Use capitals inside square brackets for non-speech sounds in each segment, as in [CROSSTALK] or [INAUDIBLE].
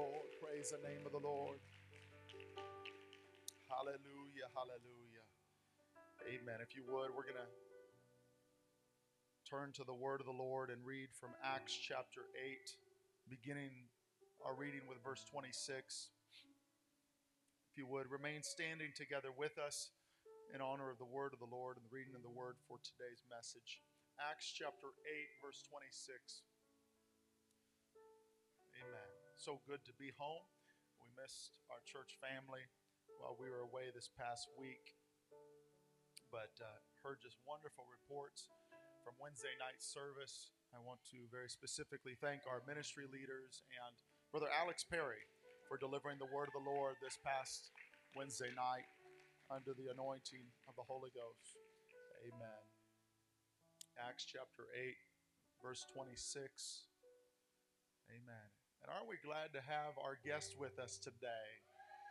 Lord. Praise the name of the Lord. Hallelujah. Hallelujah. Amen. If you would, we're going to turn to the word of the Lord and read from Acts chapter 8, beginning our reading with verse 26. If you would, remain standing together with us in honor of the word of the Lord and the reading of the word for today's message. Acts chapter 8, verse 26. Amen. So good to be home. We missed our church family while we were away this past week, but uh, heard just wonderful reports from Wednesday night service. I want to very specifically thank our ministry leaders and Brother Alex Perry for delivering the word of the Lord this past Wednesday night under the anointing of the Holy Ghost. Amen. Acts chapter 8, verse 26. Amen. And aren't we glad to have our guest with us today?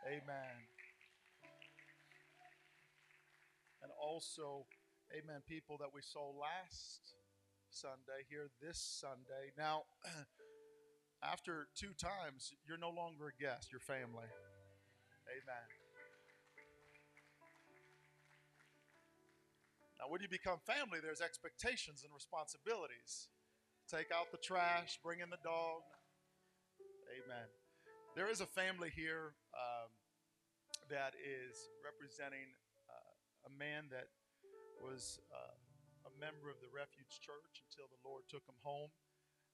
Amen. And also, amen, people that we saw last Sunday here this Sunday. Now, [CLEARS THROAT] after two times, you're no longer a guest, you're family. Amen. Now, when you become family, there's expectations and responsibilities. Take out the trash, bring in the dog. Amen. There is a family here um, that is representing uh, a man that was uh, a member of the Refuge Church until the Lord took him home.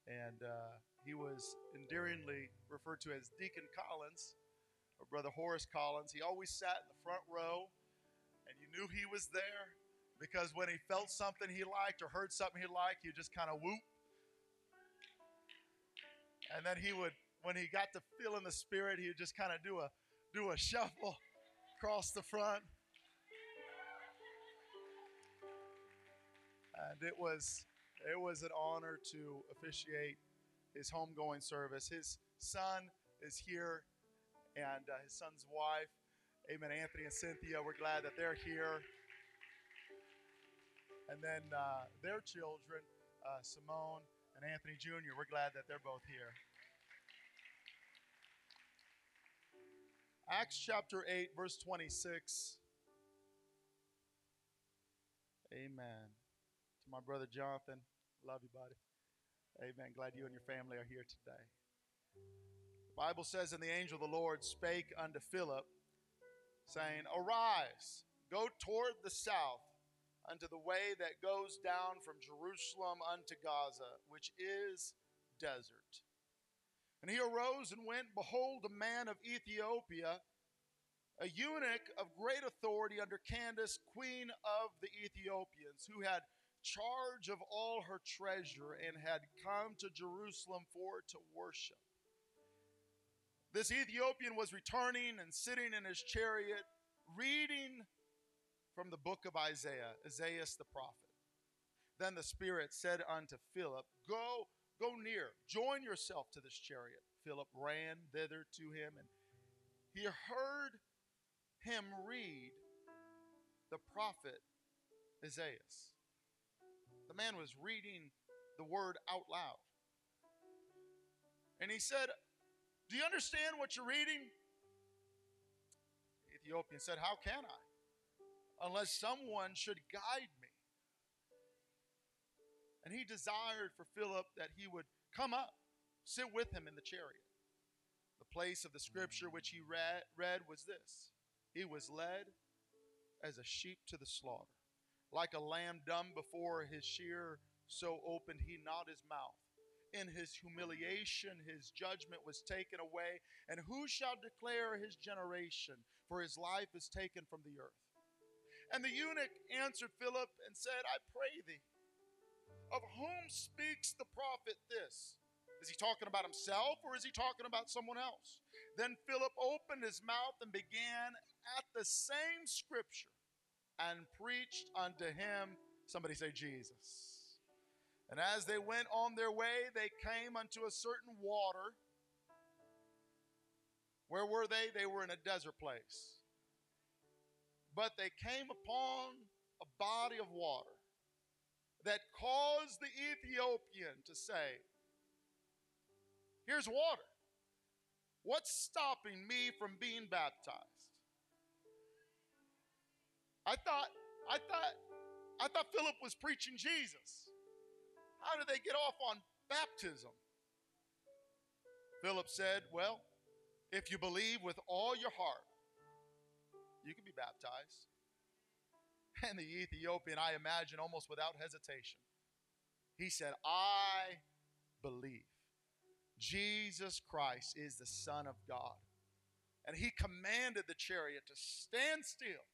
And uh, he was endearingly referred to as Deacon Collins, or Brother Horace Collins. He always sat in the front row, and you knew he was there because when he felt something he liked or heard something he liked, he just kind of whoop. And then he would, when he got to feel in the spirit, he would just kind of do a do a shuffle across the front. And it was it was an honor to officiate his homegoing service. His son is here, and uh, his son's wife, Amen. Anthony and Cynthia, we're glad that they're here and then uh, their children, uh, Simone and Anthony Jr. We're glad that they're both here. Acts chapter 8, verse 26. Amen. To my brother Jonathan, love you, buddy. Amen. Glad you and your family are here today. The Bible says, And the angel of the Lord spake unto Philip, saying, Arise, go toward the south unto the way that goes down from Jerusalem unto Gaza, which is desert. And he arose and went, behold, a man of Ethiopia, a eunuch of great authority under Candace, queen of the Ethiopians, who had charge of all her treasure and had come to Jerusalem for to worship. This Ethiopian was returning and sitting in his chariot, reading from the book of Isaiah, Isaiah the prophet. Then the Spirit said unto Philip, Go, go near, join yourself to this chariot. Philip ran thither to him, and he heard him read the prophet Isaiah. The man was reading the word out loud. And he said, Do you understand what you're reading? The Ethiopian said, How can I? unless someone should guide me. And he desired for Philip that he would come up, sit with him in the chariot. The place of the scripture which he read, read was this He was led as a sheep to the slaughter. Like a lamb dumb before his shearer, so opened he not his mouth. In his humiliation, his judgment was taken away. And who shall declare his generation? For his life is taken from the earth. And the eunuch answered Philip and said, I pray thee, of whom speaks the prophet this? Is he talking about himself or is he talking about someone else? Then Philip opened his mouth and began at the same scripture and preached unto him, somebody say, Jesus. And as they went on their way, they came unto a certain water. Where were they? They were in a desert place. But they came upon a body of water that caused the Ethiopian to say, Here's water. What's stopping me from being baptized? I thought, I thought, I thought Philip was preaching Jesus. How did they get off on baptism? Philip said, Well, if you believe with all your heart, you can be baptized. [LAUGHS] And the Ethiopian, I imagine, almost without hesitation, he said, I believe Jesus Christ is the Son of God. And he commanded the chariot to stand still.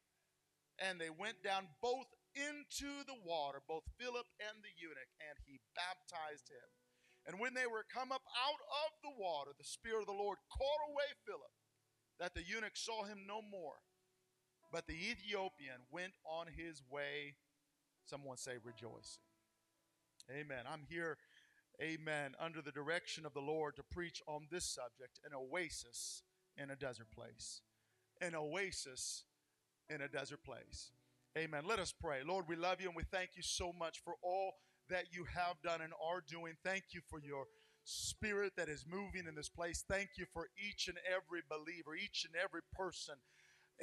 And they went down both into the water, both Philip and the eunuch, and he baptized him. And when they were come up out of the water, the Spirit of the Lord caught away Philip, that the eunuch saw him no more. But the Ethiopian went on his way, someone say, rejoicing. Amen. I'm here, amen, under the direction of the Lord to preach on this subject an oasis in a desert place. An oasis in a desert place. Amen. Let us pray. Lord, we love you and we thank you so much for all that you have done and are doing. Thank you for your spirit that is moving in this place. Thank you for each and every believer, each and every person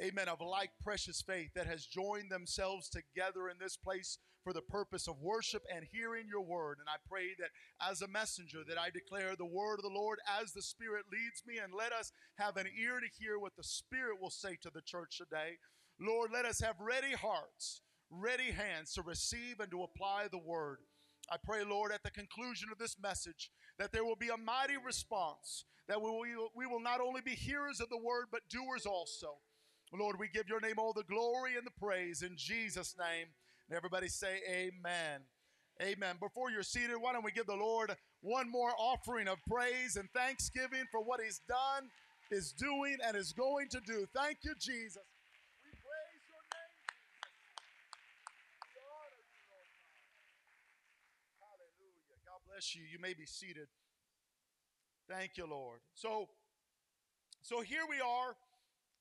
amen, of like precious faith that has joined themselves together in this place for the purpose of worship and hearing your word. And I pray that as a messenger that I declare the word of the Lord as the Spirit leads me and let us have an ear to hear what the Spirit will say to the church today. Lord, let us have ready hearts, ready hands to receive and to apply the word. I pray, Lord, at the conclusion of this message, that there will be a mighty response, that we will, we will not only be hearers of the word, but doers also. Lord, we give your name all the glory and the praise in Jesus' name. And everybody say amen. Amen. Before you're seated, why don't we give the Lord one more offering of praise and thanksgiving for what he's done, is doing, and is going to do. Thank you, Jesus. We praise your name. We honor you. Hallelujah. God bless you. You may be seated. Thank you, Lord. So, so here we are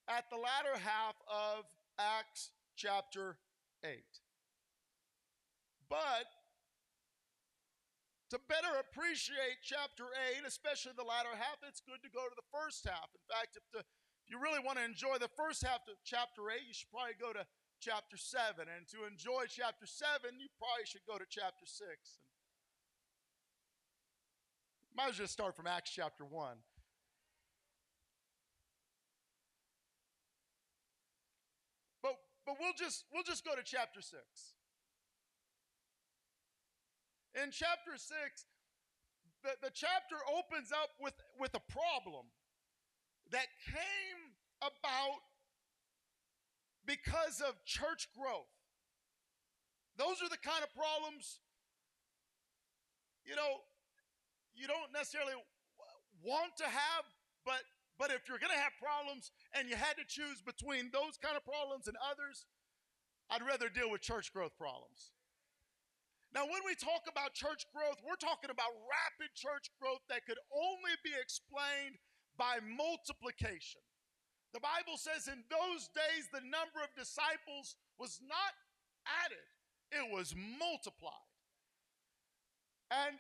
at the latter half of Acts chapter 8. But to better appreciate chapter 8, especially the latter half, it's good to go to the first half. In fact, if, the, if you really want to enjoy the first half of chapter 8, you should probably go to chapter 7. And to enjoy chapter 7, you probably should go to chapter 6. And might as well just start from Acts chapter 1. But we'll just we'll just go to chapter 6. In chapter 6, the, the chapter opens up with, with a problem that came about because of church growth. Those are the kind of problems, you know, you don't necessarily want to have, but but if you're going to have problems and you had to choose between those kind of problems and others, I'd rather deal with church growth problems. Now, when we talk about church growth, we're talking about rapid church growth that could only be explained by multiplication. The Bible says in those days the number of disciples was not added, it was multiplied. And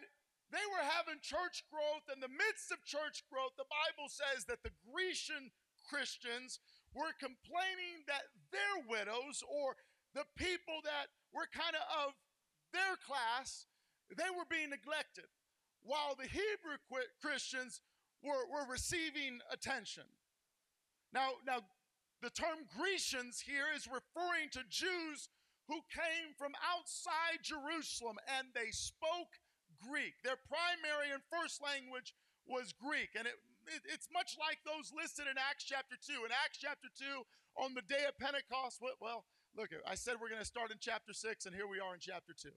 they were having church growth. In the midst of church growth, the Bible says that the Grecian Christians were complaining that their widows or the people that were kind of of their class, they were being neglected, while the Hebrew Christians were, were receiving attention. Now, now, the term Grecians here is referring to Jews who came from outside Jerusalem and they spoke Greek. Their primary and first language was Greek. And it, it, it's much like those listed in Acts chapter 2. In Acts chapter 2, on the day of Pentecost, well, look, I said we're going to start in chapter 6, and here we are in chapter 2.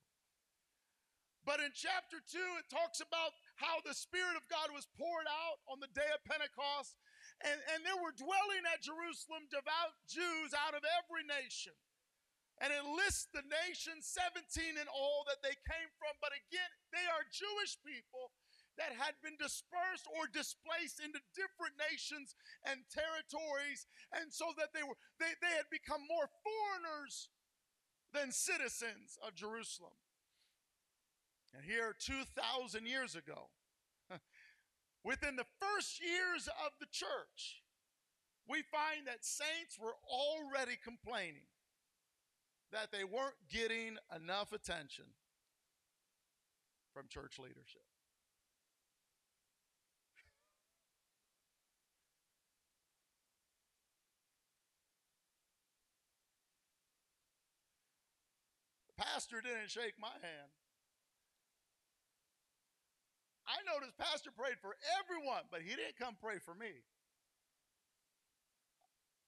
But in chapter 2, it talks about how the Spirit of God was poured out on the day of Pentecost, and, and there were dwelling at Jerusalem devout Jews out of every nation. And it lists the nations, 17 in all, that they came from. But again, they are Jewish people that had been dispersed or displaced into different nations and territories. And so that they were they, they had become more foreigners than citizens of Jerusalem. And here, 2,000 years ago, [LAUGHS] Within the first years of the church, we find that saints were already complaining that they weren't getting enough attention from church leadership. The pastor didn't shake my hand. I noticed pastor prayed for everyone, but he didn't come pray for me.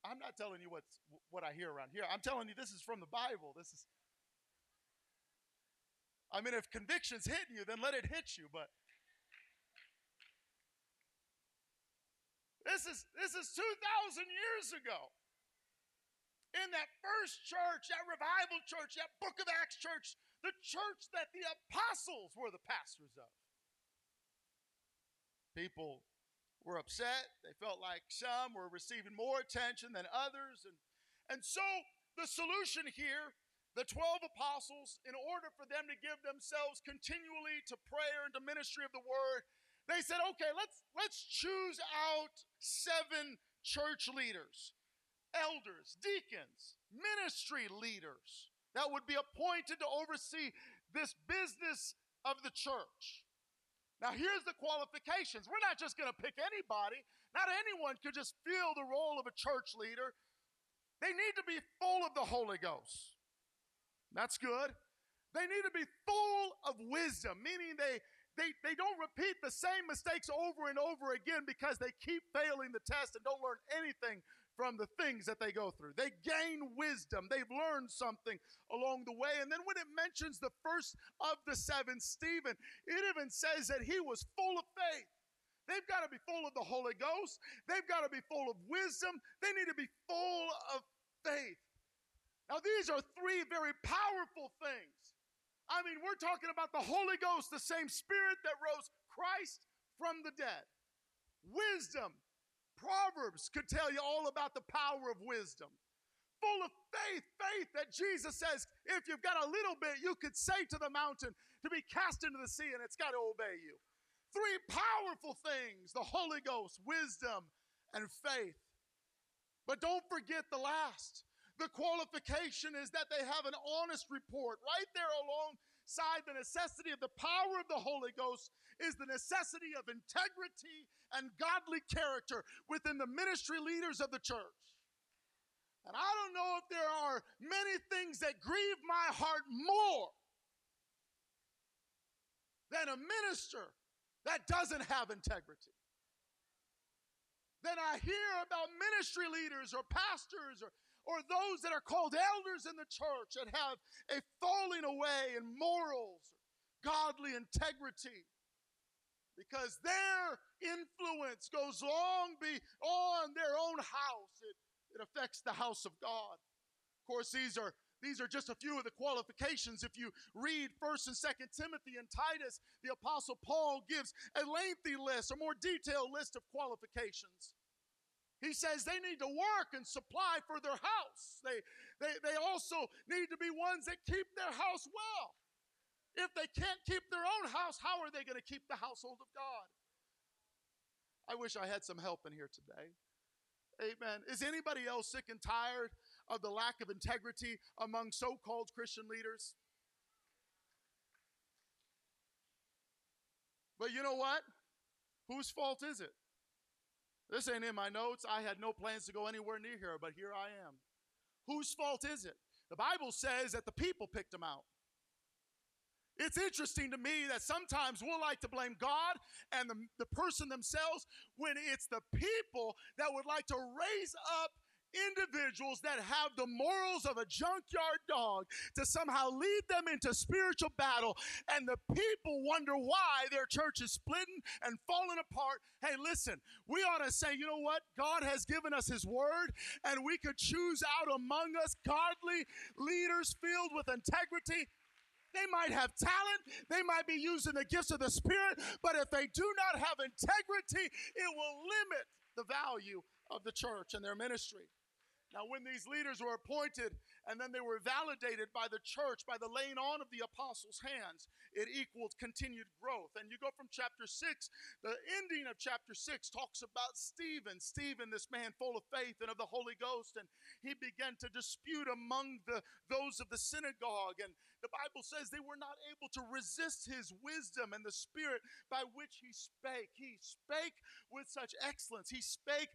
I'm not telling you what's what I hear around here. I'm telling you this is from the Bible. This is I mean if conviction's hitting you, then let it hit you, but This is this is 2000 years ago. In that first church, that revival church, that book of Acts church, the church that the apostles were the pastors of. People were upset. They felt like some were receiving more attention than others. And, and so the solution here, the 12 apostles, in order for them to give themselves continually to prayer and to ministry of the word, they said, okay, let's, let's choose out seven church leaders, elders, deacons, ministry leaders that would be appointed to oversee this business of the church. Now, here's the qualifications. We're not just going to pick anybody. Not anyone could just fill the role of a church leader. They need to be full of the Holy Ghost. That's good. They need to be full of wisdom, meaning they, they, they don't repeat the same mistakes over and over again because they keep failing the test and don't learn anything from the things that they go through. They gain wisdom. They've learned something along the way. And then when it mentions the first of the seven, Stephen, it even says that he was full of faith. They've got to be full of the Holy Ghost. They've got to be full of wisdom. They need to be full of faith. Now, these are three very powerful things. I mean, we're talking about the Holy Ghost, the same Spirit that rose Christ from the dead. Wisdom, Proverbs could tell you all about the power of wisdom. Full of faith, faith that Jesus says, if you've got a little bit, you could say to the mountain to be cast into the sea and it's got to obey you. Three powerful things the Holy Ghost, wisdom, and faith. But don't forget the last. The qualification is that they have an honest report right there alongside the necessity of the power of the Holy Ghost is the necessity of integrity and godly character within the ministry leaders of the church. And I don't know if there are many things that grieve my heart more than a minister that doesn't have integrity. Then I hear about ministry leaders or pastors or, or those that are called elders in the church that have a falling away in morals, godly integrity because their influence goes long beyond their own house. It, it affects the house of God. Of course, these are these are just a few of the qualifications. If you read 1st and 2nd Timothy and Titus, the Apostle Paul gives a lengthy list, a more detailed list of qualifications. He says they need to work and supply for their house. They, they, they also need to be ones that keep their house well. If they can't keep their own house, how are they going to keep the household of God? I wish I had some help in here today. Amen. Is anybody else sick and tired of the lack of integrity among so called Christian leaders? But you know what? Whose fault is it? This ain't in my notes. I had no plans to go anywhere near here, but here I am. Whose fault is it? The Bible says that the people picked them out. It's interesting to me that sometimes we'll like to blame God and the, the person themselves when it's the people that would like to raise up individuals that have the morals of a junkyard dog to somehow lead them into spiritual battle and the people wonder why their church is splitting and falling apart. Hey listen we ought to say you know what? God has given us his word and we could choose out among us godly leaders filled with integrity. They might have talent, they might be using the gifts of the Spirit, but if they do not have integrity, it will limit the value of the church and their ministry. Now, when these leaders were appointed, and then they were validated by the church by the laying on of the apostles' hands. It equaled continued growth. And you go from chapter 6, the ending of chapter 6 talks about Stephen. Stephen, this man full of faith and of the Holy Ghost, and he began to dispute among the those of the synagogue. And the Bible says they were not able to resist his wisdom and the spirit by which he spake. He spake with such excellence. He spake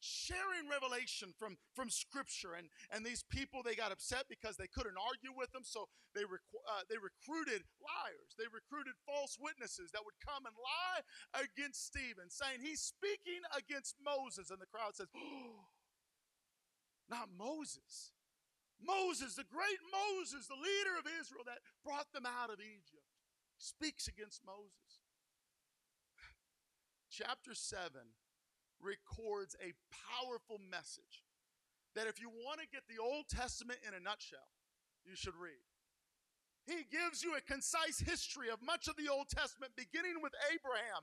sharing revelation from, from scripture. And, and these people they got upset because they couldn't argue with them. So they, rec- uh, they recruited liars. They recruited false witnesses that would come and lie against stephen saying he's speaking against moses. And the crowd says oh, [GASPS] not moses. Moses the great moses the leader of israel that brought them out of egypt speaks against moses. [SIGHS] Chapter 7 records a powerful message that if you want to get the Old Testament in a nutshell, you should read. He gives you a concise history of much of the Old Testament, beginning with Abraham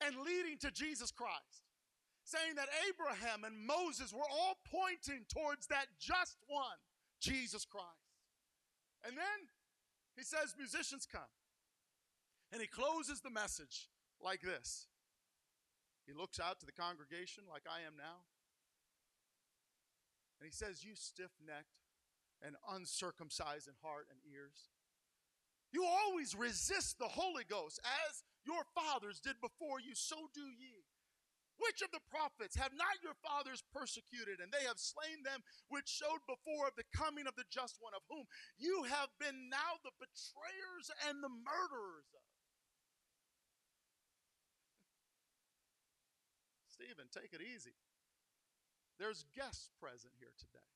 and leading to Jesus Christ, saying that Abraham and Moses were all pointing towards that just one, Jesus Christ. And then he says, Musicians come. And he closes the message like this he looks out to the congregation like I am now. And he says, You stiff necked and uncircumcised in heart and ears. You always resist the Holy Ghost as your fathers did before you, so do ye. Which of the prophets have not your fathers persecuted, and they have slain them which showed before of the coming of the just one, of whom you have been now the betrayers and the murderers of? Stephen, take it easy. There's guests present here today.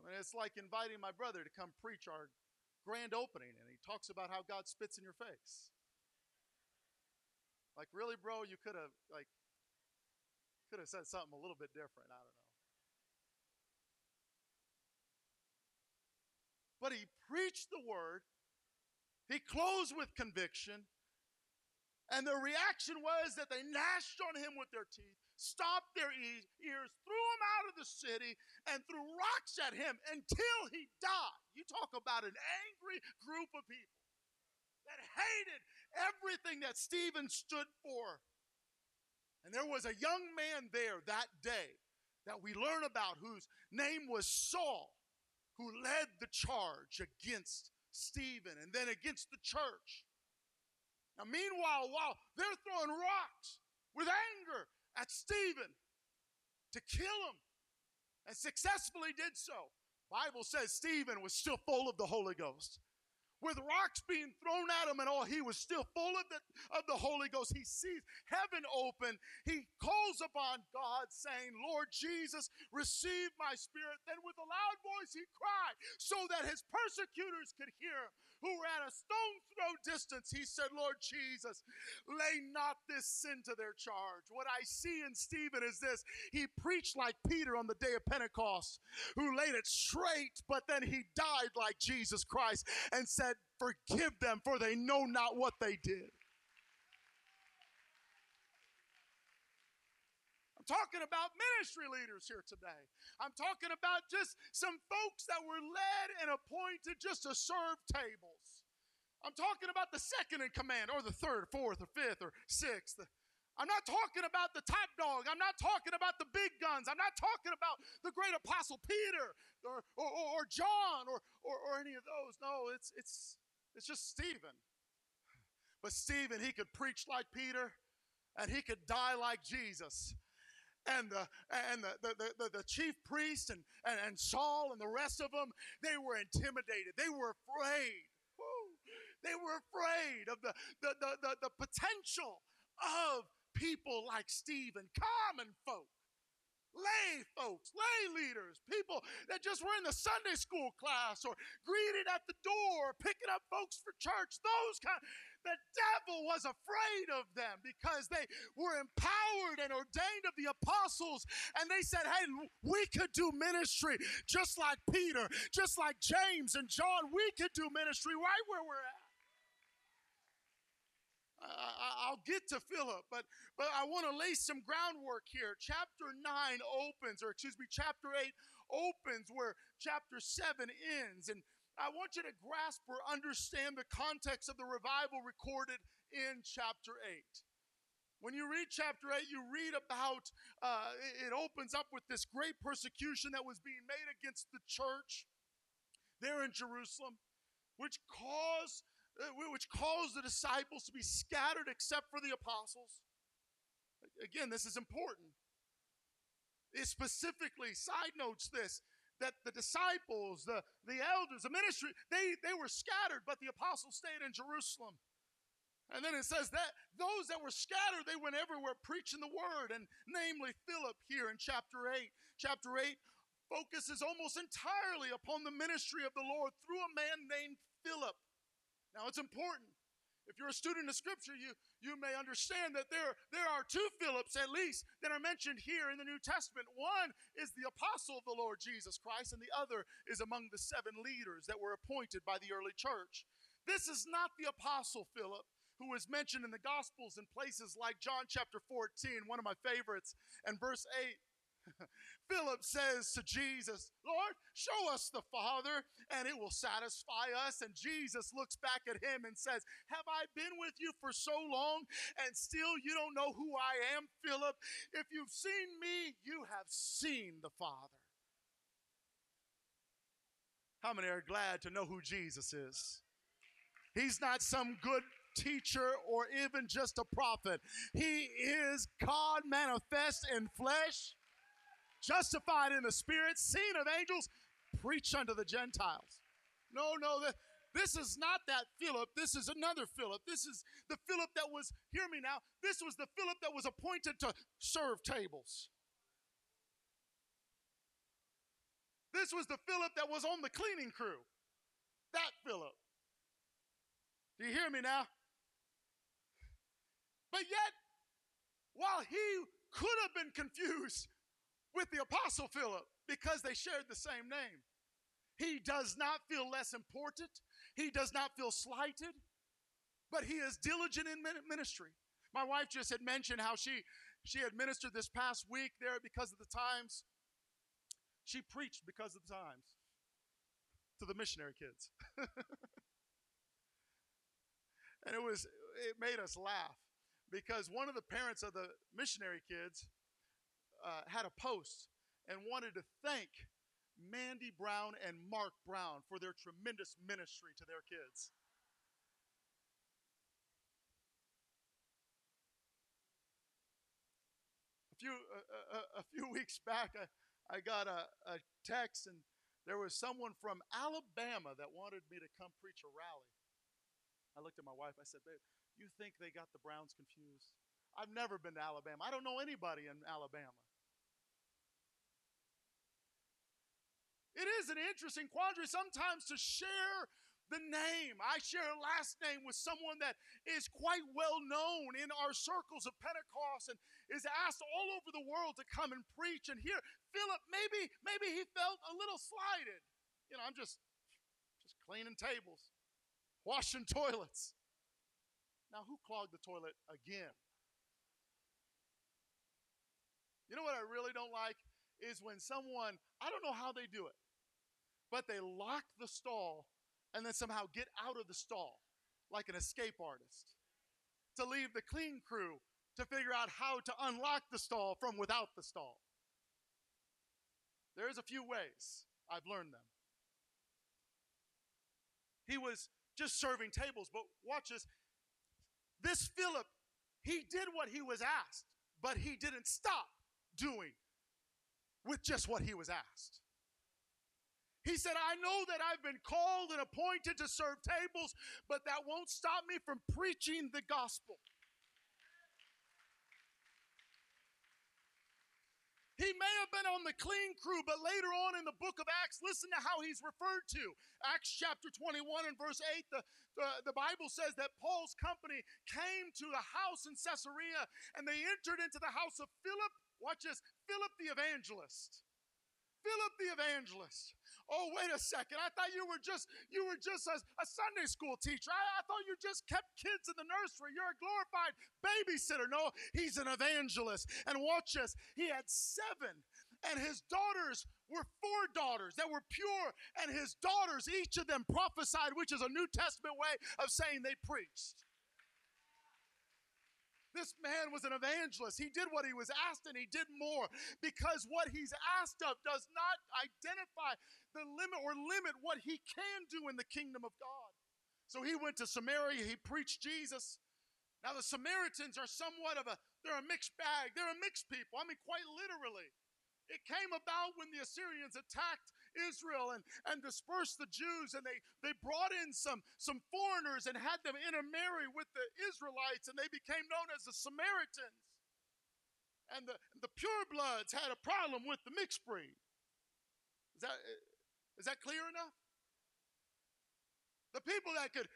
I mean, it's like inviting my brother to come preach our grand opening, and he talks about how God spits in your face. Like, really, bro, you could have like could have said something a little bit different. I don't know. But he preached the word. He closed with conviction. And the reaction was that they gnashed on him with their teeth, stopped their ears, threw him out of the city, and threw rocks at him until he died. You talk about an angry group of people that hated everything that Stephen stood for. And there was a young man there that day that we learn about whose name was Saul, who led the charge against Stephen and then against the church. Now, meanwhile, while they're throwing rocks with anger at Stephen to kill him, and successfully did so, Bible says Stephen was still full of the Holy Ghost with rocks being thrown at him and all, he was still full of the, of the Holy Ghost. He sees heaven open. He calls upon God, saying, Lord Jesus, receive my spirit. Then, with a loud voice, he cried so that his persecutors could hear him, who were at a stone throw distance. He said, Lord Jesus, lay not this sin to their charge. What I see in Stephen is this he preached like Peter on the day of Pentecost, who laid it straight, but then he died like Jesus Christ and said, Forgive them, for they know not what they did. I'm talking about ministry leaders here today. I'm talking about just some folks that were led and appointed just to serve tables. I'm talking about the second in command, or the third, fourth, or fifth, or sixth. I'm not talking about the top dog. I'm not talking about the big guns. I'm not talking about the great apostle Peter or, or, or John or, or, or any of those. No, it's, it's, it's just Stephen. But Stephen, he could preach like Peter and he could die like Jesus. And the and the, the, the, the chief priest and, and, and Saul and the rest of them, they were intimidated. They were afraid. Woo. They were afraid of the, the, the, the, the potential of people like Stephen, common folk lay folks, lay leaders, people that just were in the Sunday school class or greeted at the door, picking up folks for church, those kind. The devil was afraid of them because they were empowered and ordained of the apostles. And they said, Hey, we could do ministry just like Peter, just like James and John. We could do ministry right where we're at. I, I, I'll get to Philip, but but I want to lay some groundwork here. Chapter 9 opens, or excuse me, chapter 8 opens where chapter 7 ends. And I want you to grasp or understand the context of the revival recorded in chapter 8. When you read chapter 8, you read about uh, it opens up with this great persecution that was being made against the church there in Jerusalem, which caused, uh, which caused the disciples to be scattered except for the apostles. Again, this is important. It specifically side notes this that the disciples, the, the elders, the ministry, they, they were scattered, but the apostles stayed in Jerusalem. And then it says that those that were scattered, they went everywhere preaching the word, and namely Philip here in chapter 8. Chapter 8 focuses almost entirely upon the ministry of the Lord through a man named Philip. Now it's important. If you're a student of scripture, you, you may understand that there, there are two Philips at least that are mentioned here in the New Testament. One is the apostle of the Lord Jesus Christ, and the other is among the seven leaders that were appointed by the early church. This is not the apostle Philip who is mentioned in the Gospels in places like John chapter 14, one of my favorites, and verse 8. [LAUGHS] Philip says to Jesus, Lord, show us the Father and it will satisfy us. And Jesus looks back at him and says, Have I been with you for so long and still you don't know who I am, Philip? If you've seen me, you have seen the Father. How many are glad to know who Jesus is? He's not some good teacher, or even just a prophet. He is God manifest in flesh, justified in the spirit, seen of angels, preach unto the Gentiles. No, no, the, this is not that Philip. This is another Philip. This is the Philip that was, hear me now, this was the Philip that was appointed to serve tables. This was the Philip that was on the cleaning crew. That Philip. Do you hear me now? But yet, while he could have been confused with the Apostle Philip because they shared the same name, he does not feel less important. He does not feel slighted, but he is diligent in ministry. My wife just had mentioned how she, she had ministered this past week there because of the times. She preached because of the times to the missionary kids. [LAUGHS] and it was it made us laugh because one of the parents of the missionary kids uh, had a post and wanted to thank Mandy Brown and Mark Brown for their tremendous ministry to their kids. A few, uh, a few [LAUGHS] weeks back, I, I got a, a text, and there was someone from Alabama that wanted me to come preach a rally. I looked at my wife. I said, Babe, you think they got the Browns confused? I've never been to Alabama. I don't know anybody in Alabama. It is an interesting quandary sometimes to share the name. I share a last name with someone that is quite well known in our circles of Pentecost and is asked all over the world to come and preach. And here, Philip, maybe, maybe he felt a little slighted. You know, I'm just just cleaning tables, washing toilets. Now, who clogged the toilet again? You know what I really don't like is when someone, I don't know how they do it, but they lock the stall and then somehow get out of the stall like an escape artist to leave the clean crew to figure out how to unlock the stall from without the stall. There's a few ways I've learned them. He was just serving tables, but watch this. This Philip, he did what he was asked, but he didn't stop doing with just what he was asked. He said, I know that I've been called and appointed to serve tables, but that won't stop me from preaching the gospel. He may have been on the clean crew, but later on in the book of Acts, listen to how he's referred to. Acts chapter 21 and verse 8, the, the, the, Bible says that Paul's company came to the house in Caesarea and they entered into the house of Philip. Watch this Philip the evangelist. Philip the evangelist. Oh, wait a second. I thought you were just you were just a, a Sunday school teacher. I, I thought you just kept kids in the nursery. You're a glorified babysitter. No, he's an evangelist. And watch this. He had seven, and his daughters were four daughters that were pure, and his daughters, each of them prophesied, which is a New Testament way of saying they preached. This man was an evangelist. He did what he was asked and he did more because what he's asked of does not identify the limit or limit what he can do in the kingdom of God. So he went to Samaria, he preached Jesus. Now the Samaritans are somewhat of a they're a mixed bag. They're a mixed people. I mean quite literally. It came about when the Assyrians attacked Israel and, and dispersed the Jews, and they, they brought in some, some foreigners and had them intermarry with the Israelites, and they became known as the Samaritans. And the, the purebloods had a problem with the mixed breed. Is that, is that clear enough? The people that could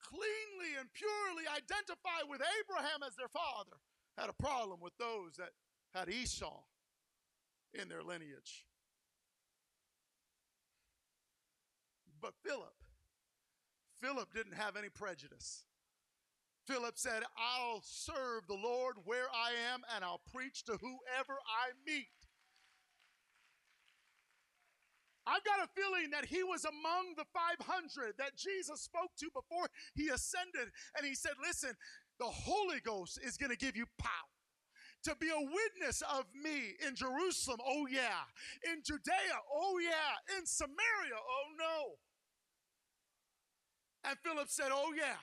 cleanly and purely identify with Abraham as their father had a problem with those that had Esau in their lineage. But Philip, Philip didn't have any prejudice. Philip said, I'll serve the Lord where I am and I'll preach to whoever I meet. I've got a feeling that he was among the 500 that Jesus spoke to before he ascended. And he said, Listen, the Holy Ghost is going to give you power to be a witness of me in Jerusalem. Oh, yeah. In Judea. Oh, yeah. In Samaria. Oh, no. And Philip said, Oh, yeah.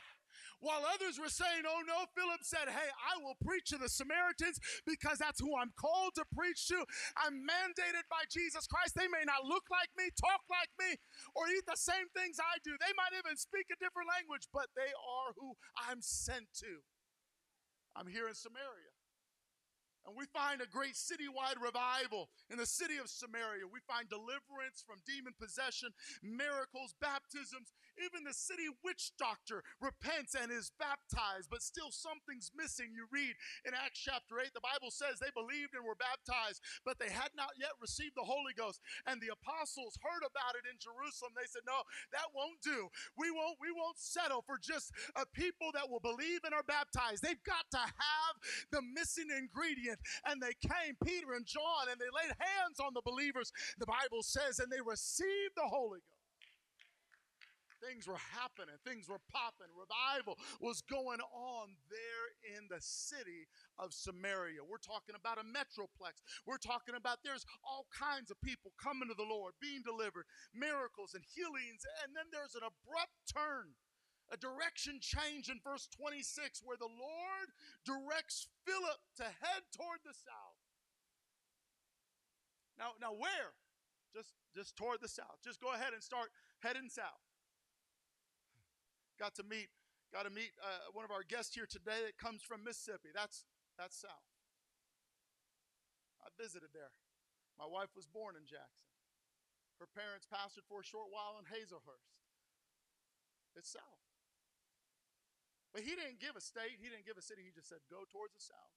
While others were saying, Oh no, Philip said, Hey, I will preach to the Samaritans because that's who I'm called to preach to. I'm mandated by Jesus Christ. They may not look like me, talk like me, or eat the same things I do. They might even speak a different language, but they are who I'm sent to. I'm here in Samaria. And we find a great citywide revival in the city of Samaria. We find deliverance from demon possession, miracles, baptisms. Even the city witch doctor repents and is baptized, but still something's missing. You read in Acts chapter 8, the Bible says they believed and were baptized, but they had not yet received the Holy Ghost. And the apostles heard about it in Jerusalem. They said, No, that won't do. We won't, we won't settle for just a people that will believe and are baptized. They've got to have the missing ingredient and they came, Peter and John, and they laid hands on the believers, the Bible says, and they received the Holy Ghost. Things were happening, things were popping. Revival was going on there in the city of Samaria. We're talking about a metroplex. We're talking about there's all kinds of people coming to the Lord, being delivered, miracles and healings, and then there's an abrupt turn a direction change in verse 26 where the Lord directs Philip to head toward the south. Now, now where? Just, just toward the south. Just go ahead and start heading south. Got to meet, got to meet uh, one of our guests here today that comes from Mississippi. That's, that's south. I visited there. My wife was born in Jackson. Her parents pastored for a short while in Hazlehurst. It's south. But he didn't give a state, he didn't give a city, he just said, go towards the south.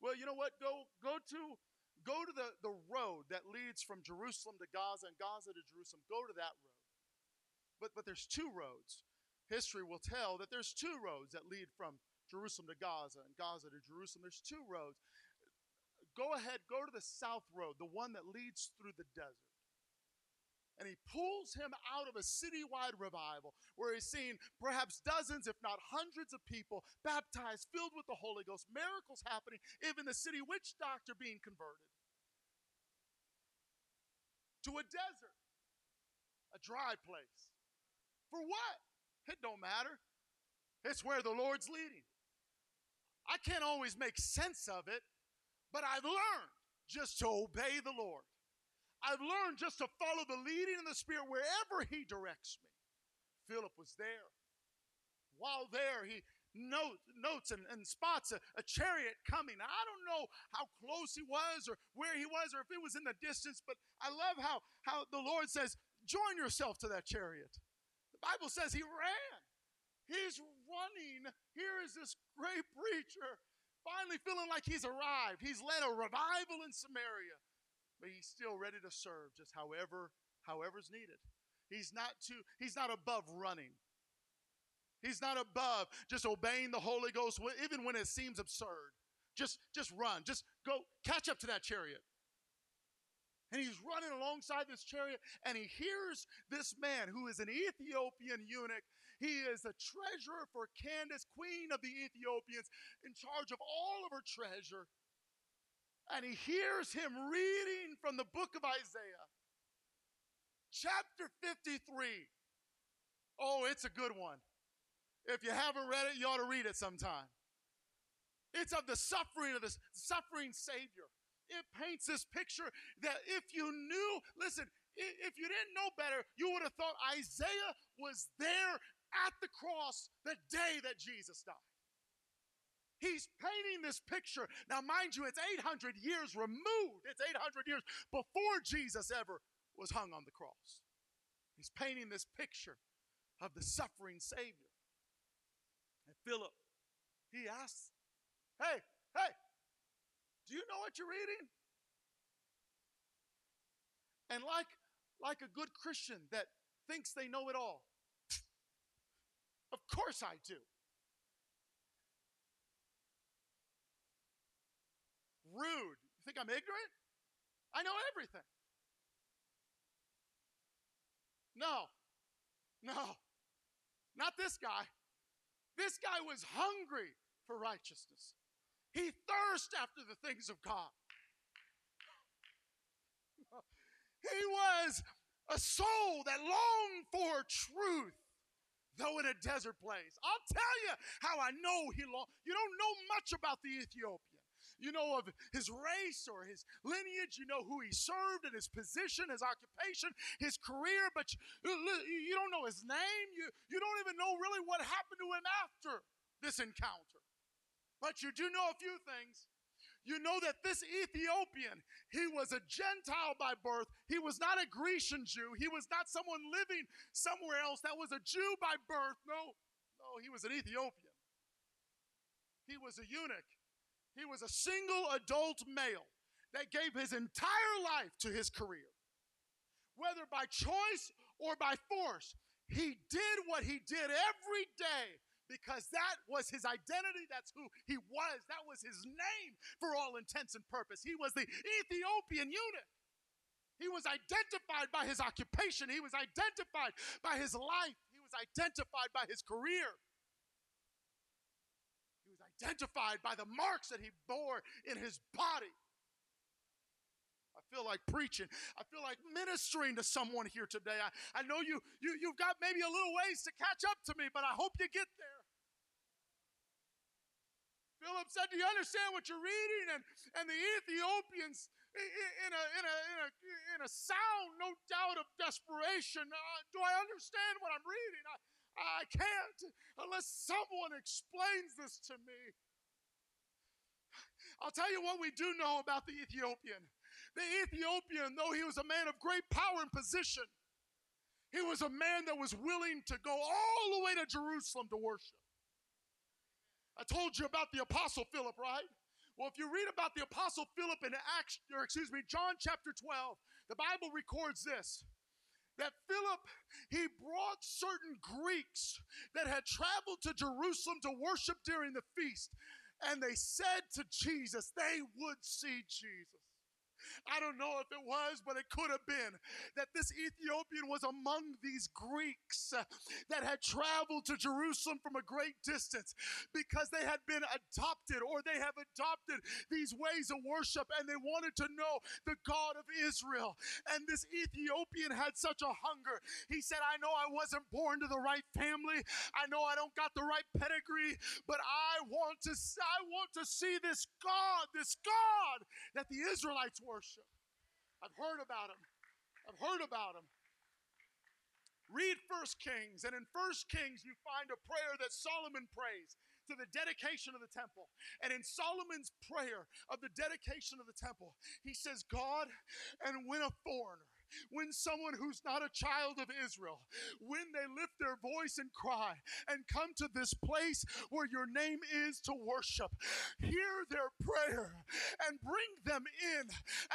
Well, you know what? Go go to go to the, the road that leads from Jerusalem to Gaza and Gaza to Jerusalem. Go to that road. But but there's two roads. History will tell that there's two roads that lead from Jerusalem to Gaza and Gaza to Jerusalem. There's two roads. Go ahead, go to the south road, the one that leads through the desert and he pulls him out of a citywide revival where he's seen perhaps dozens, if not hundreds, of people baptized, filled with the Holy Ghost, miracles happening, even the city witch doctor being converted. To a desert, a dry place. For what? It don't matter. It's where the Lord's leading. I can't always make sense of it, but I've learned just to obey the Lord. I've learned just to follow the leading of the Spirit wherever He directs me. Philip was there. While there, he note, notes and, and spots a, a chariot coming. I don't know how close he was or where he was or if it was in the distance, but I love how, how the Lord says, Join yourself to that chariot. Bible says he ran. He's running. Here is this great preacher finally feeling like he's arrived. He's led a revival in Samaria. but he's still ready to serve just however however's needed. He's not too he's not above running. He's not above just obeying the Holy Ghost even when it seems absurd. Just just run. Just go catch up to that chariot. And he's running alongside this chariot and he hears this man who is an Ethiopian eunuch. He is a treasurer for Candace, queen of the Ethiopians, in charge of all of her treasure. And he hears him reading from the book of Isaiah, chapter 53. Oh, it's a good one. If you haven't read it, you ought to read it sometime. It's of the suffering of the suffering Savior it paints this picture that if you knew, listen, if you didn't know better, you would have thought Isaiah was there at the cross the day that Jesus died. He's painting this picture. Now, mind you, it's 800 years removed. It's 800 years before Jesus ever was hung on the cross. He's painting this picture of the suffering Savior. And Philip, he asks, Hey, hey, do you know what you're reading? And like, like a good Christian that thinks they know it all, [LAUGHS] of course I do. Rude. You think I'm ignorant? I know everything. No, no, not this guy. This guy was hungry for righteousness. He thirsts after the things of God. He was a soul that longed for truth, though in a desert place. I'll tell you how I know he longed. You don't know much about the Ethiopian. You know of his race or his lineage. You know who he served and his position, his occupation, his career, but you, you don't know his name. You, you don't even know really what happened to him after this encounter. But you do know a few things. You know that this Ethiopian, he was a Gentile by birth. He was not a Grecian Jew. He was not someone living somewhere else that was a Jew by birth. No, no, he was an Ethiopian. He was a eunuch. He was a single adult male that gave his entire life to his career. Whether by choice or by force, he did what he did every day because that was his identity. That's who he was. That was his name for all intents and purpose. He was the Ethiopian eunuch. He was identified by his occupation. He was identified by his life. He was identified by his career. He was identified by the marks that he bore in his body. I feel like preaching. I feel like ministering to someone here today. I, I know you, you, you've got maybe a little ways to catch up to me, but I hope you get there. Philip said, Do you understand what you're reading? And, and the Ethiopians, in a, in, a, in, a, in a sound, no doubt, of desperation, uh, do I understand what I'm reading? I, I can't unless someone explains this to me. I'll tell you what we do know about the Ethiopian. The Ethiopian, though he was a man of great power and position, he was a man that was willing to go all the way to Jerusalem to worship. I told you about the Apostle Philip, right? Well, if you read about the Apostle Philip in Acts, or excuse me, John chapter 12, the Bible records this that Philip, he brought certain Greeks that had traveled to Jerusalem to worship during the feast, and they said to Jesus, they would see Jesus. I don't know if it was, but it could have been that this Ethiopian was among these Greeks uh, that had traveled to Jerusalem from a great distance because they had been adopted or they have adopted these ways of worship and they wanted to know the God of Israel. And this Ethiopian had such a hunger. He said, I know I wasn't born to the right family. I know I don't got the right pedigree, but I want to I want to see this God, this God that the Israelites worship worship. I've heard about him. I've heard about him. Read First Kings, and in First Kings, you find a prayer that Solomon prays to the dedication of the temple. And in Solomon's prayer of the dedication of the temple, he says, God, and when a foreigner when someone who's not a child of Israel, when they lift their voice and cry and come to this place where your name is to worship, hear their prayer and bring them in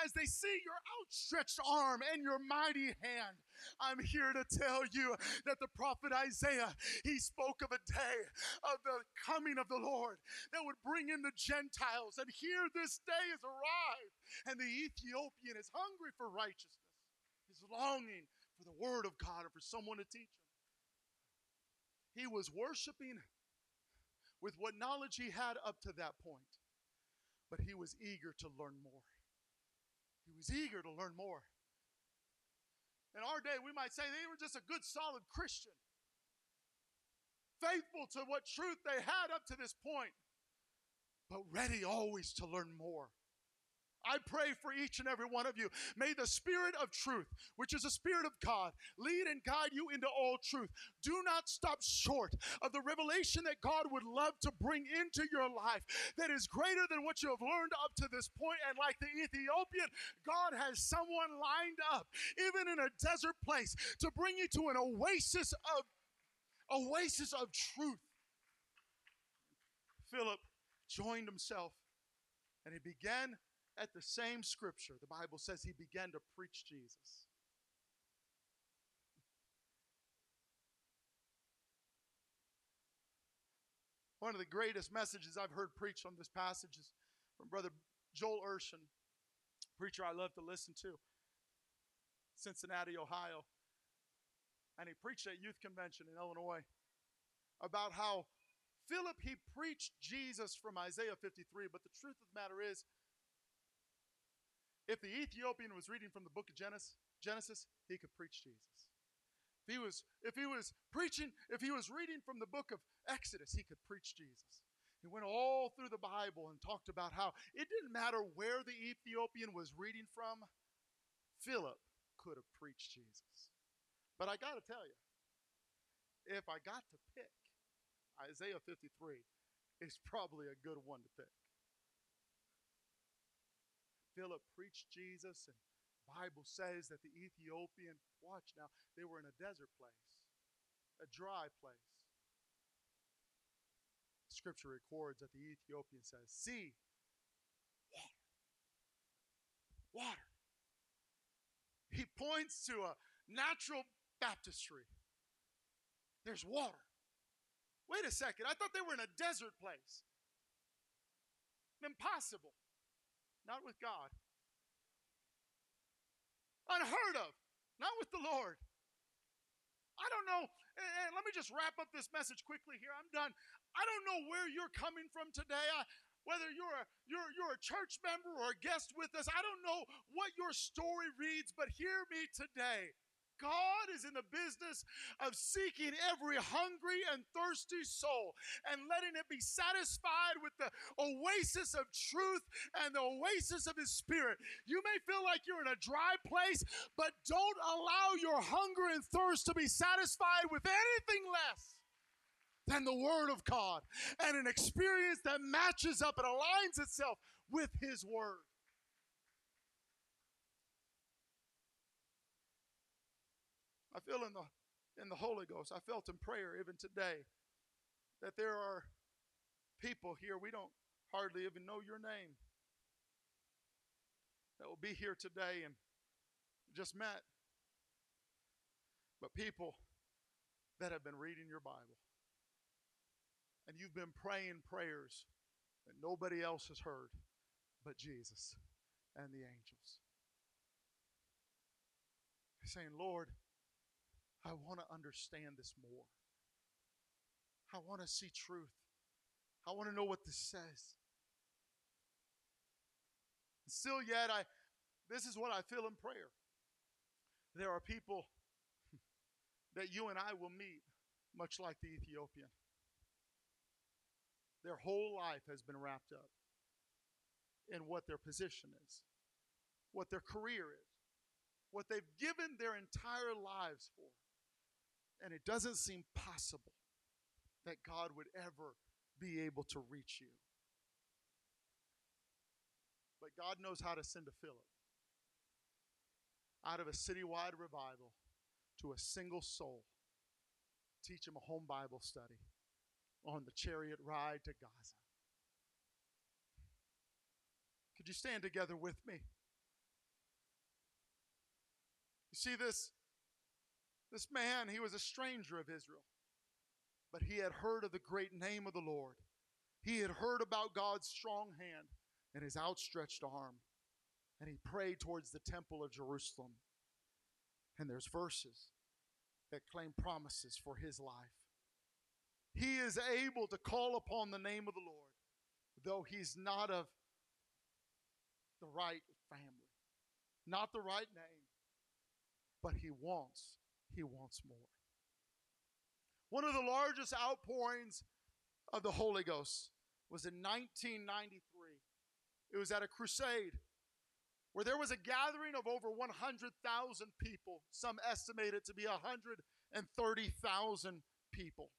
as they see your outstretched arm and your mighty hand. I'm here to tell you that the prophet Isaiah, he spoke of a day of the coming of the Lord that would bring in the Gentiles. And here this day has arrived, and the Ethiopian is hungry for righteousness. Longing for the word of God and for someone to teach him. He was worshiping with what knowledge he had up to that point, but he was eager to learn more. He was eager to learn more. In our day, we might say they were just a good, solid Christian, faithful to what truth they had up to this point, but ready always to learn more. I pray for each and every one of you. May the Spirit of truth, which is the Spirit of God, lead and guide you into all truth. Do not stop short of the revelation that God would love to bring into your life that is greater than what you have learned up to this point. And like the Ethiopian, God has someone lined up, even in a desert place, to bring you to an oasis of oasis of truth. Philip joined himself and he began at the same scripture, the Bible says he began to preach Jesus. One of the greatest messages I've heard preached on this passage is from Brother Joel Urshan, preacher I love to listen to, Cincinnati, Ohio. And he preached at youth convention in Illinois about how Philip he preached Jesus from Isaiah 53, but the truth of the matter is if the Ethiopian was reading from the book of Genesis, Genesis, he could preach Jesus. If he was if he was preaching, if he was reading from the book of Exodus, he could preach Jesus. He went all through the Bible and talked about how it didn't matter where the Ethiopian was reading from, Philip could have preached Jesus. But I got to tell you, if I got to pick, Isaiah 53 is probably a good one to pick. Philip preached Jesus, and Bible says that the Ethiopian, watch now, they were in a desert place, a dry place. Scripture records that the Ethiopian says, See, water. Water. He points to a natural baptistry. There's water. Wait a second. I thought they were in a desert place. Impossible not with God. Unheard of, not with the Lord. I don't know. And let me just wrap up this message quickly here. I'm done. I don't know where you're coming from today. I, whether you're a, you're, you're a church member or a guest with us, I don't know what your story reads, but hear me today. God is in the business of seeking every hungry and thirsty soul and letting it be satisfied with the oasis of truth and the oasis of His Spirit. You may feel like you're in a dry place, but don't allow your hunger and thirst to be satisfied with anything less than the Word of God and an experience that matches up and aligns itself with His Word. I feel in the in the Holy Ghost. I felt in prayer even today that there are people here we don't hardly even know your name that will be here today and just met. But people that have been reading your Bible and you've been praying prayers that nobody else has heard but Jesus and the angels. Saying, Lord, I want to understand this more. I want to see truth. I want to know what this says. Still yet I this is what I feel in prayer. There are people [LAUGHS] that you and I will meet much like the Ethiopian. Their whole life has been wrapped up in what their position is, what their career is, what they've given their entire lives for. And it doesn't seem possible that God would ever be able to reach you. But God knows how to send a Philip. out of a citywide revival to a single soul. Teach him a home Bible study on the chariot ride to Gaza. Could you stand together with me? You see this this man, he was a stranger of Israel, but he had heard of the great name of the Lord. He had heard about God's strong hand and his outstretched arm. And he prayed towards the temple of Jerusalem. And there's verses that claim promises for his life. He is able to call upon the name of the Lord, though he's not of the right family, not the right name, but he wants, he wants more. One of the largest outpourings of the Holy Ghost was in 1993. It was at a crusade where there was a gathering of over 100,000 people. Some estimate it to be 130,000 people.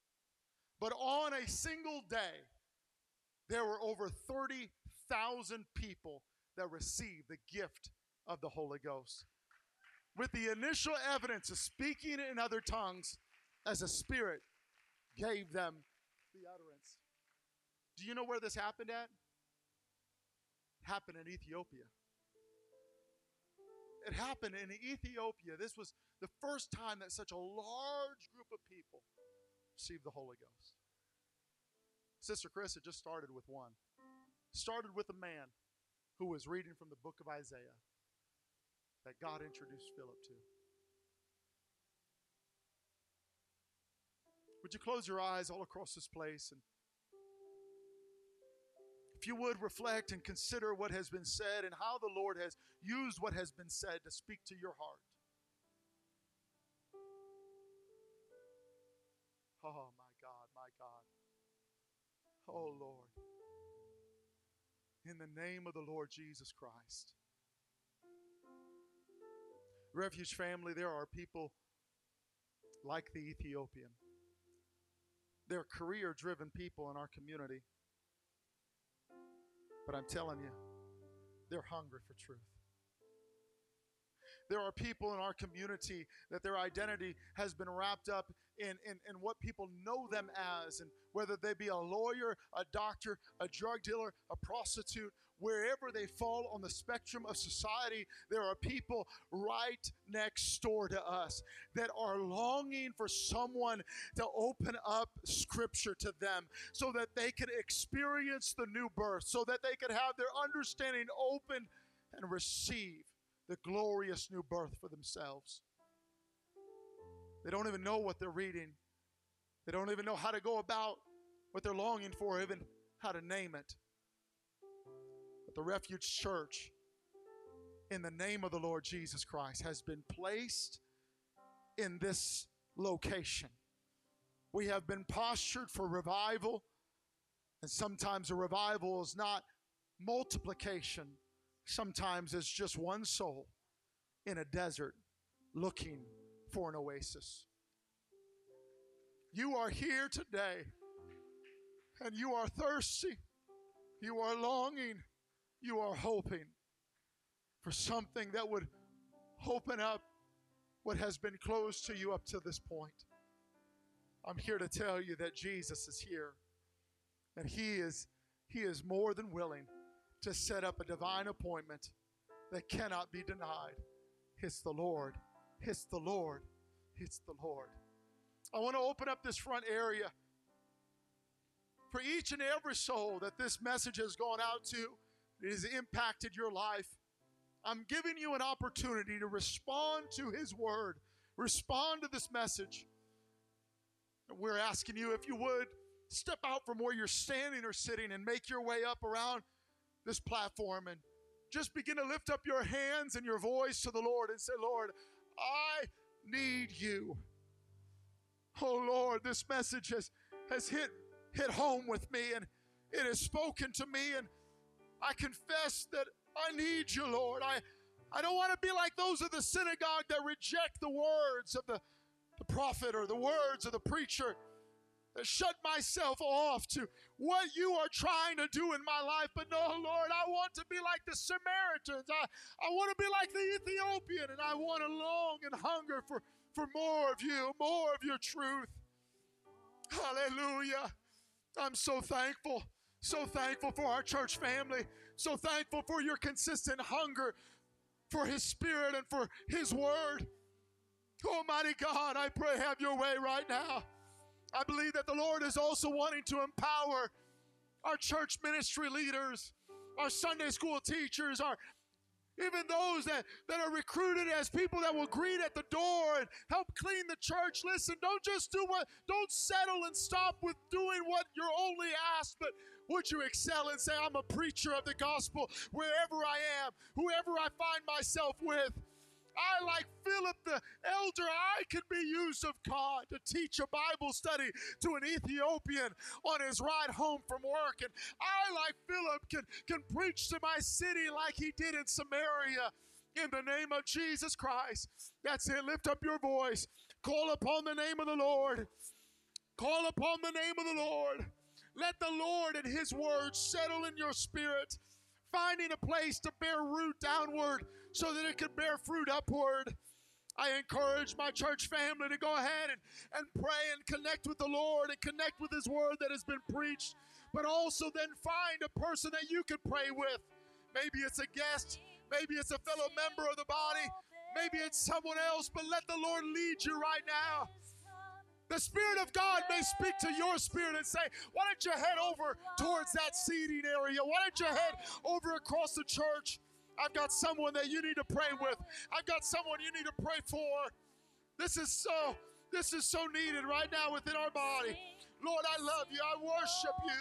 But on a single day, there were over 30,000 people that received the gift of the Holy Ghost. With the initial evidence of speaking in other tongues as a spirit gave them the utterance. Do you know where this happened at? It happened in Ethiopia. It happened in Ethiopia. This was the first time that such a large group of people received the Holy Ghost. Sister Chris had just started with one. Started with a man who was reading from the book of Isaiah that God introduced Philip to. Would you close your eyes all across this place and if you would reflect and consider what has been said and how the Lord has used what has been said to speak to your heart. Oh, my God, my God. Oh, Lord. In the name of the Lord Jesus Christ. Refuge family, there are people like the Ethiopian. They're career driven people in our community. But I'm telling you, they're hungry for truth. There are people in our community that their identity has been wrapped up in, in, in what people know them as, and whether they be a lawyer, a doctor, a drug dealer, a prostitute, wherever they fall on the spectrum of society, there are people right next door to us that are longing for someone to open up scripture to them so that they can experience the new birth, so that they could have their understanding open and receive the glorious new birth for themselves. They don't even know what they're reading. They don't even know how to go about what they're longing for, even how to name it. The Refuge Church, in the name of the Lord Jesus Christ, has been placed in this location. We have been postured for revival, and sometimes a revival is not multiplication, sometimes it's just one soul in a desert looking for an oasis. You are here today and you are thirsty, you are longing, you are hoping for something that would open up what has been closed to you up to this point. I'm here to tell you that Jesus is here and he is he is more than willing to set up a divine appointment that cannot be denied. It's the Lord. It's the Lord. It's the Lord. I want to open up this front area for each and every soul that this message has gone out to, it has impacted your life. I'm giving you an opportunity to respond to His word, respond to this message. And we're asking you, if you would, step out from where you're standing or sitting and make your way up around this platform and just begin to lift up your hands and your voice to the Lord and say, Lord, I need you. Oh Lord, this message has, has hit, hit home with me and it has spoken to me, and I confess that I need you, Lord. I, I don't want to be like those of the synagogue that reject the words of the, the prophet or the words of the preacher. That shut myself off to what you are trying to do in my life. But no, Lord, I want to be like the Samaritans. I, I want to be like the Ethiopian, and I want to long and hunger for, for more of you, more of your truth. Hallelujah. I'm so thankful. So thankful for our church family. So thankful for your consistent hunger for His Spirit and for His Word. Almighty God, I pray, have your way right now. I believe that the Lord is also wanting to empower our church ministry leaders, our Sunday school teachers, our even those that, that are recruited as people that will greet at the door and help clean the church. Listen, don't just do what, don't settle and stop with doing what you're only asked, but would you excel and say, I'm a preacher of the gospel wherever I am, whoever I find myself with. I, like Philip the elder, I can be used of God to teach a Bible study to an Ethiopian on his ride home from work. And I, like Philip, can, can preach to my city like he did in Samaria in the name of Jesus Christ. That's it. Lift up your voice. Call upon the name of the Lord. Call upon the name of the Lord. Let the Lord and His word settle in your spirit, finding a place to bear root downward so that it can bear fruit upward. I encourage my church family to go ahead and, and pray and connect with the Lord and connect with His word that has been preached, but also then find a person that you can pray with. Maybe it's a guest, maybe it's a fellow member of the body, maybe it's someone else, but let the Lord lead you right now. The Spirit of God may speak to your spirit and say, Why don't you head over towards that seating area? Why don't you head over across the church? I've got someone that you need to pray with. I've got someone you need to pray for. This is so this is so needed right now within our body. Lord, I love you. I worship you.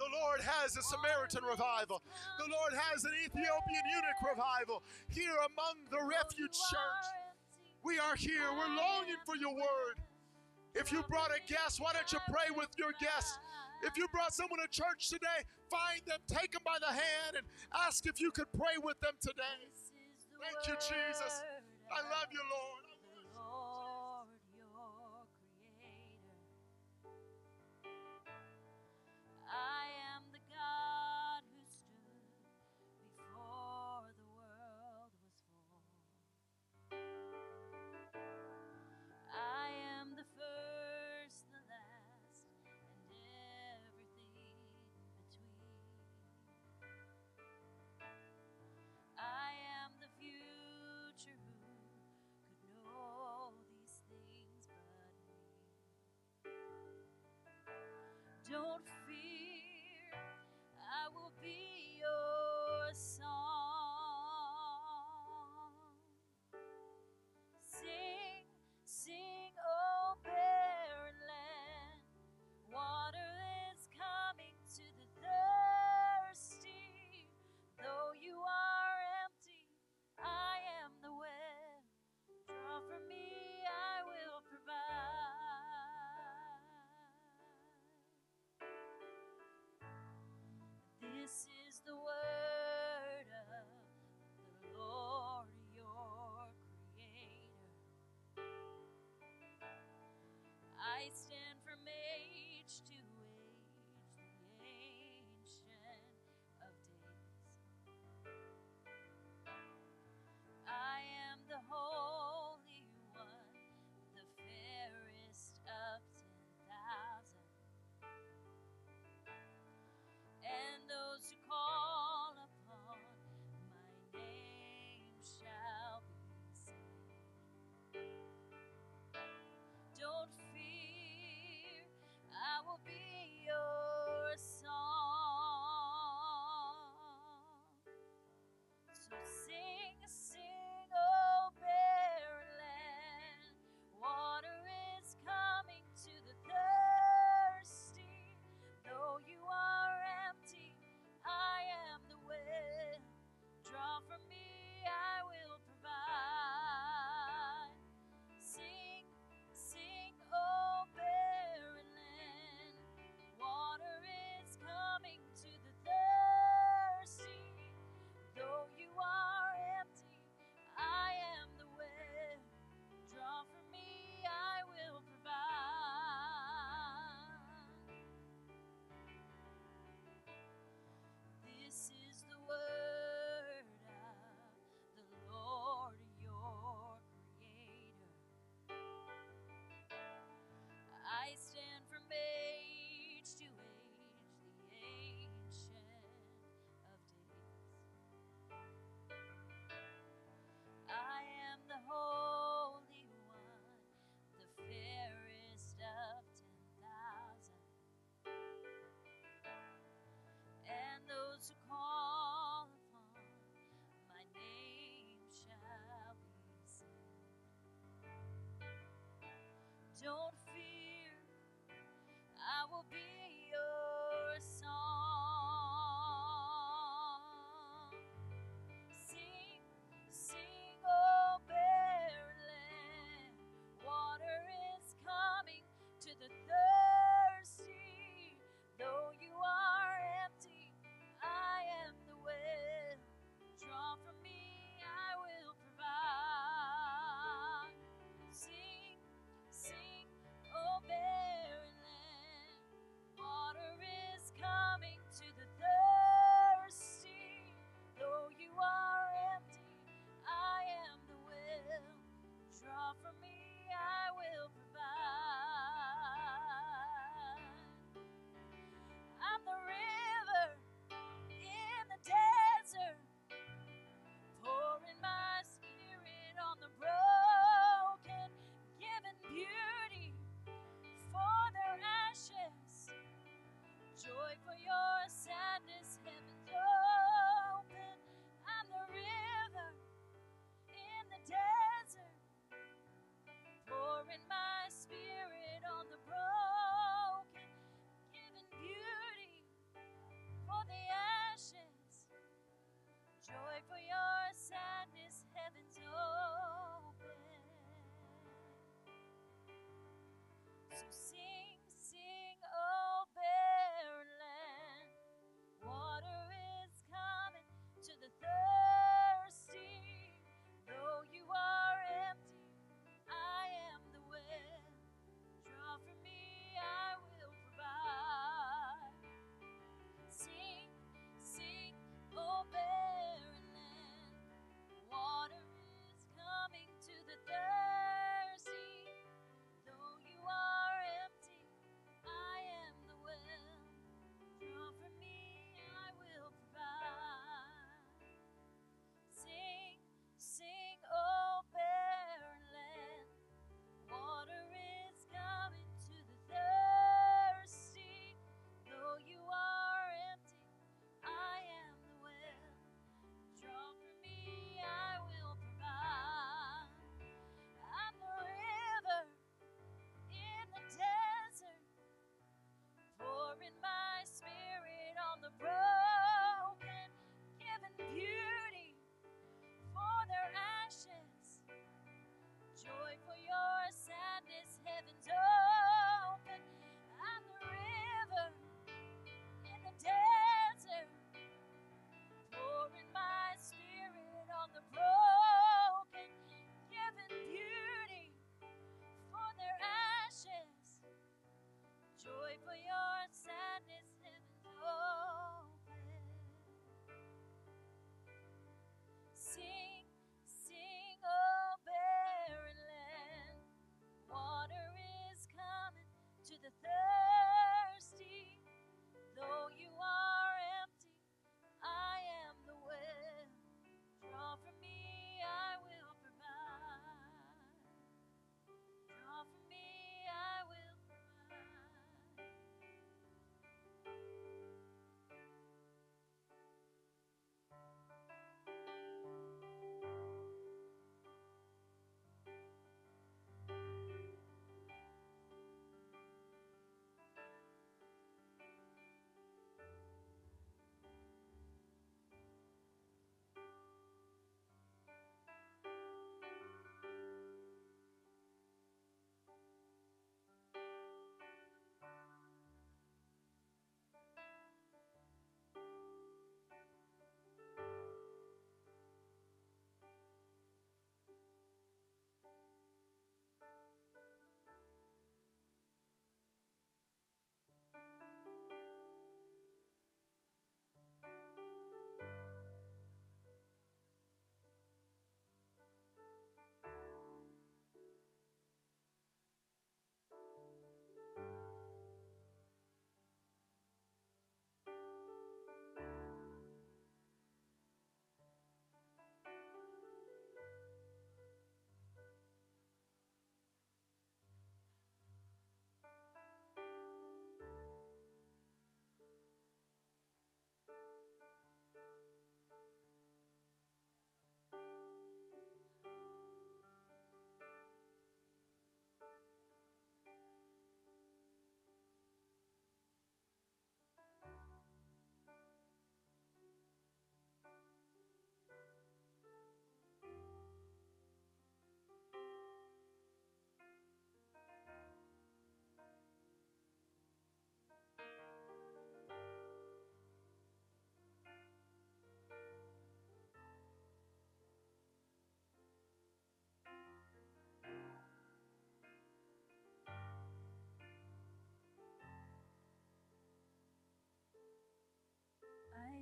The Lord has a Samaritan revival. The Lord has an Ethiopian eunuch revival here among the refuge church. We are here. We're longing for your word. If you brought a guest, why don't you pray with your guest? If you brought someone to church today, find them, take them by the hand, and ask if you could pray with them today. Thank you, Jesus. I love you, Lord. This don't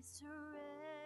surrender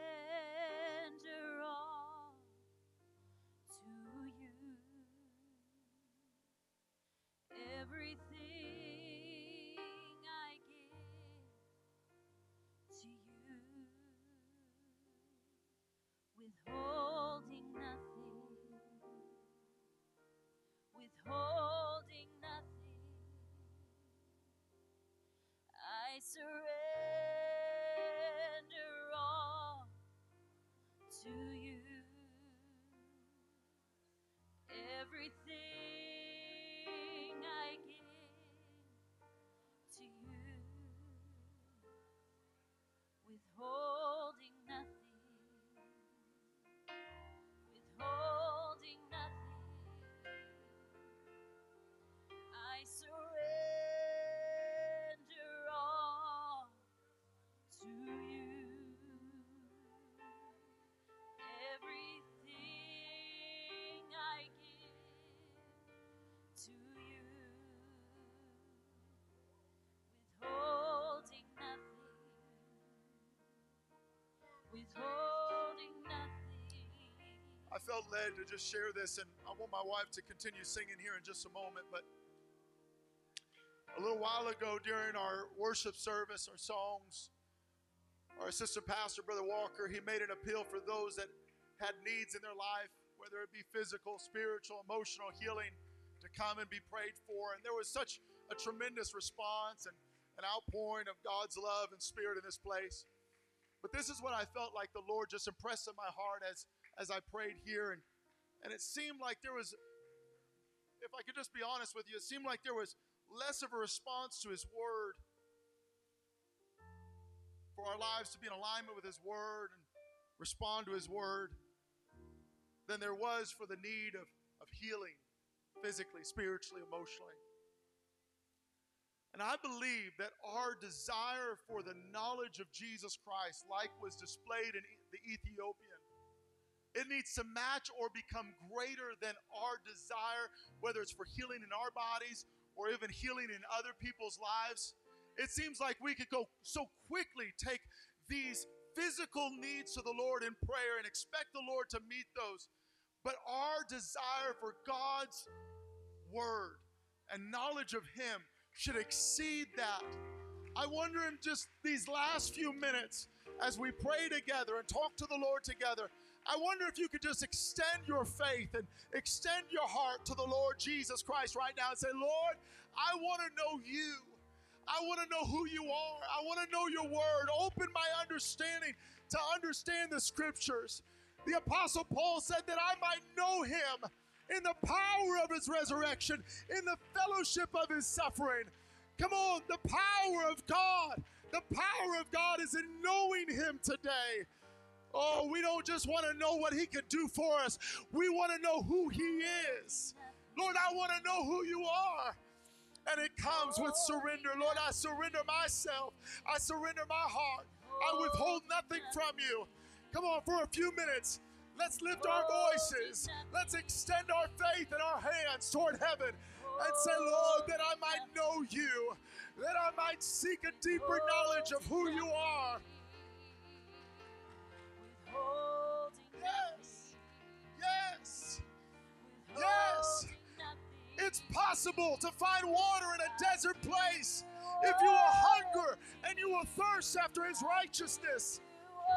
felt led to just share this, and I want my wife to continue singing here in just a moment. But a little while ago during our worship service, our songs, our assistant pastor, Brother Walker, he made an appeal for those that had needs in their life, whether it be physical, spiritual, emotional healing, to come and be prayed for. And there was such a tremendous response and an outpouring of God's love and spirit in this place. But this is what I felt like the Lord just impressed in my heart as as I prayed here, and and it seemed like there was, if I could just be honest with you, it seemed like there was less of a response to His Word for our lives to be in alignment with His Word and respond to His Word than there was for the need of, of healing physically, spiritually, emotionally. And I believe that our desire for the knowledge of Jesus Christ, like was displayed in the Ethiopian, it needs to match or become greater than our desire, whether it's for healing in our bodies or even healing in other people's lives. It seems like we could go so quickly take these physical needs to the Lord in prayer and expect the Lord to meet those. But our desire for God's word and knowledge of Him should exceed that. I wonder in just these last few minutes, as we pray together and talk to the Lord together, I wonder if you could just extend your faith and extend your heart to the Lord Jesus Christ right now and say, Lord, I want to know you. I want to know who you are. I want to know your word. Open my understanding to understand the scriptures. The Apostle Paul said that I might know him in the power of his resurrection, in the fellowship of his suffering. Come on, the power of God. The power of God is in knowing him today. Oh, we don't just want to know what he can do for us, we want to know who he is. Lord, I want to know who you are. And it comes with surrender. Lord, I surrender myself. I surrender my heart. I withhold nothing from you. Come on, for a few minutes, let's lift our voices. Let's extend our faith and our hands toward heaven and say, Lord, that I might know you, that I might seek a deeper knowledge of who you are. Yes, yes, yes. It's possible to find water in a desert place if you will hunger and you will thirst after His righteousness,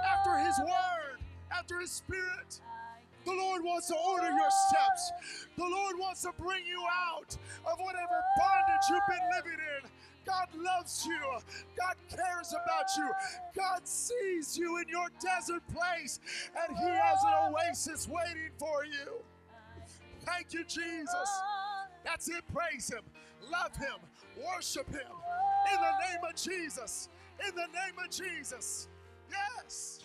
after His word, after His Spirit. The Lord wants to order your steps. The Lord wants to bring you out of whatever bondage you've been living in. God loves you. God cares about you. God sees you in your desert place, and He has an oasis waiting for you. Thank you, Jesus. That's it. Praise Him. Love Him. Worship Him. In the name of Jesus. In the name of Jesus. Yes.